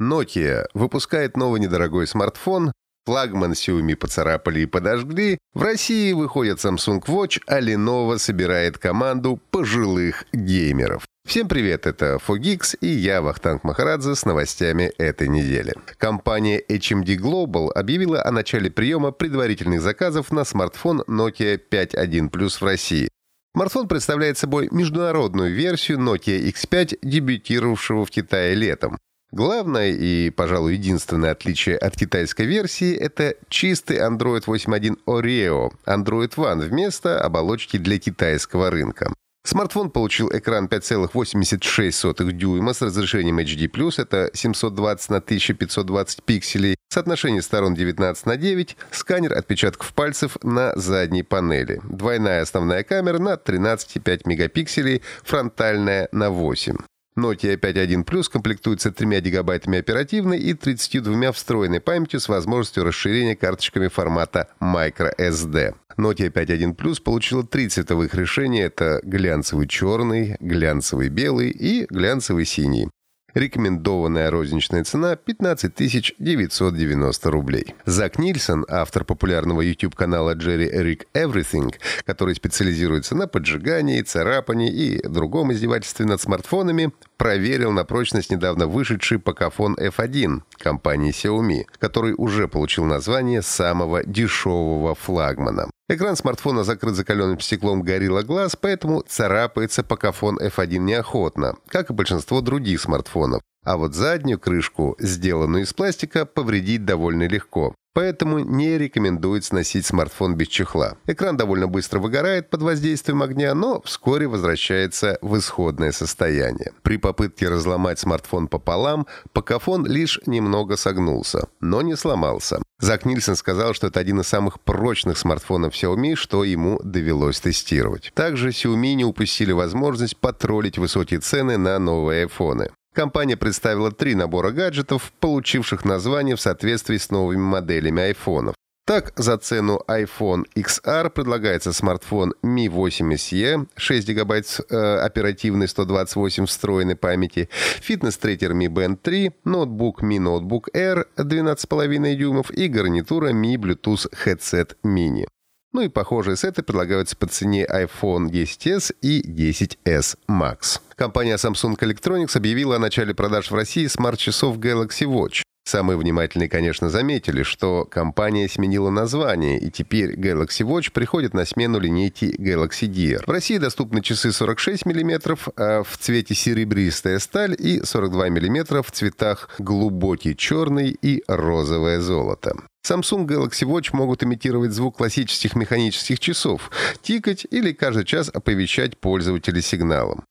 Nokia выпускает новый недорогой смартфон, флагман Xiaomi поцарапали и подожгли, в России выходит Samsung Watch, а Lenovo собирает команду пожилых геймеров. Всем привет, это Fogix и я, Вахтанг Махарадзе, с новостями этой недели. Компания HMD Global объявила о начале приема предварительных заказов на смартфон Nokia 5.1 Plus в России. Смартфон представляет собой международную версию Nokia X5, дебютировавшего в Китае летом. Главное и, пожалуй, единственное отличие от китайской версии — это чистый Android 8.1 Oreo, Android One вместо оболочки для китайского рынка. Смартфон получил экран 5,86 дюйма с разрешением HD+, это 720 на 1520 пикселей, соотношение сторон 19 на 9, сканер отпечатков пальцев на задней панели, двойная основная камера на 13,5 мегапикселей, фронтальная на 8. Nokia 5.1 Plus комплектуется 3 гигабайтами оперативной и 32 встроенной памятью с возможностью расширения карточками формата microSD. Nokia 5.1 Plus получила три цветовых решения. Это глянцевый черный, глянцевый белый и глянцевый синий. Рекомендованная розничная цена 15 990 рублей. Зак Нильсон, автор популярного YouTube-канала Jerry Eric Everything, который специализируется на поджигании, царапании и другом издевательстве над смартфонами, проверил на прочность недавно вышедший Pocophone F1 компании Xiaomi, который уже получил название самого дешевого флагмана. Экран смартфона закрыт закаленным стеклом Gorilla Glass, поэтому царапается Pocophone F1 неохотно, как и большинство других смартфонов. А вот заднюю крышку, сделанную из пластика, повредить довольно легко поэтому не рекомендует сносить смартфон без чехла. Экран довольно быстро выгорает под воздействием огня, но вскоре возвращается в исходное состояние. При попытке разломать смартфон пополам, покафон лишь немного согнулся, но не сломался. Зак Нильсон сказал, что это один из самых прочных смартфонов Xiaomi, что ему довелось тестировать. Также Xiaomi не упустили возможность потроллить высокие цены на новые айфоны. Компания представила три набора гаджетов, получивших название в соответствии с новыми моделями айфонов. Так, за цену iPhone XR предлагается смартфон Mi 8 SE, 6 ГБ э, оперативной 128 встроенной памяти, фитнес-трекер Mi Band 3, ноутбук Mi Notebook Air 12,5 дюймов и гарнитура Mi Bluetooth Headset Mini. Ну и похожие сеты предлагаются по цене iPhone 10s и 10s Max. Компания Samsung Electronics объявила о начале продаж в России смарт-часов Galaxy Watch. Самые внимательные, конечно, заметили, что компания сменила название, и теперь Galaxy Watch приходит на смену линейки Galaxy Gear. В России доступны часы 46 мм а в цвете серебристая сталь и 42 мм в цветах глубокий черный и розовое золото. Samsung Galaxy Watch могут имитировать звук классических механических часов, тикать или каждый час оповещать пользователя сигналом.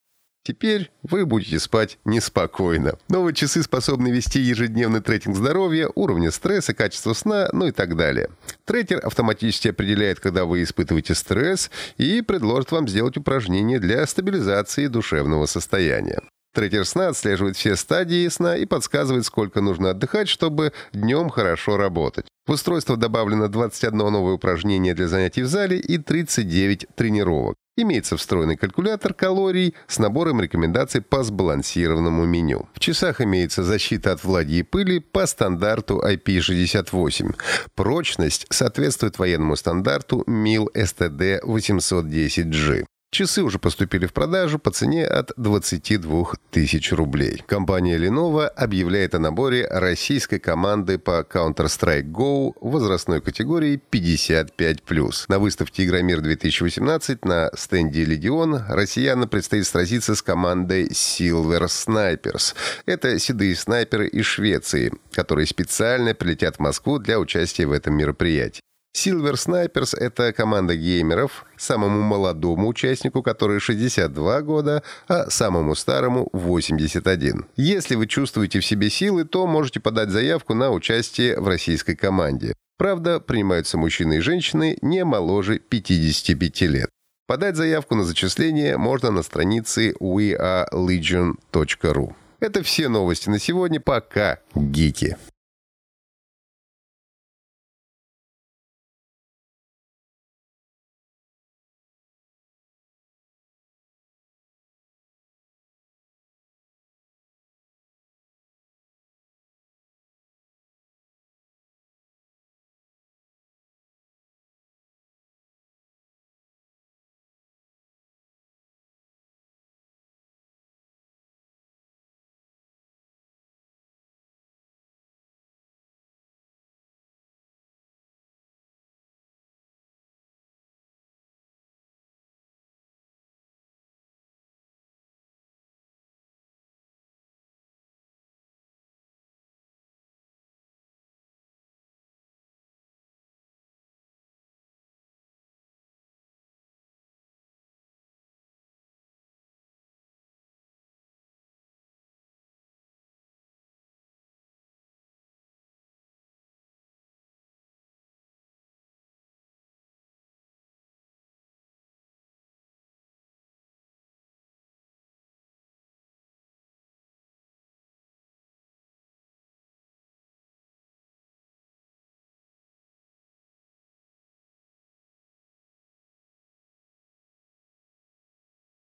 Теперь вы будете спать неспокойно. Новые часы способны вести ежедневный трекинг здоровья, уровня стресса, качества сна, ну и так далее. Трекер автоматически определяет, когда вы испытываете стресс, и предложит вам сделать упражнения для стабилизации душевного состояния. Трекер сна отслеживает все стадии сна и подсказывает, сколько нужно отдыхать, чтобы днем хорошо работать. В устройство добавлено 21 новое упражнение для занятий в зале и 39 тренировок. Имеется встроенный калькулятор калорий с набором рекомендаций по сбалансированному меню. В часах имеется защита от влаги и пыли по стандарту IP68. Прочность соответствует военному стандарту MIL STD 810G. Часы уже поступили в продажу по цене от 22 тысяч рублей. Компания Lenovo объявляет о наборе российской команды по Counter-Strike Go возрастной категории 55+. На выставке Игромир 2018 на стенде Легион россиянам предстоит сразиться с командой Silver Snipers. Это седые снайперы из Швеции, которые специально прилетят в Москву для участия в этом мероприятии. Silver Snipers — это команда геймеров, самому молодому участнику, который 62 года, а самому старому — 81. Если вы чувствуете в себе силы, то можете подать заявку на участие в российской команде. Правда, принимаются мужчины и женщины не моложе 55 лет. Подать заявку на зачисление можно на странице wearelegion.ru. Это все новости на сегодня. Пока, гики!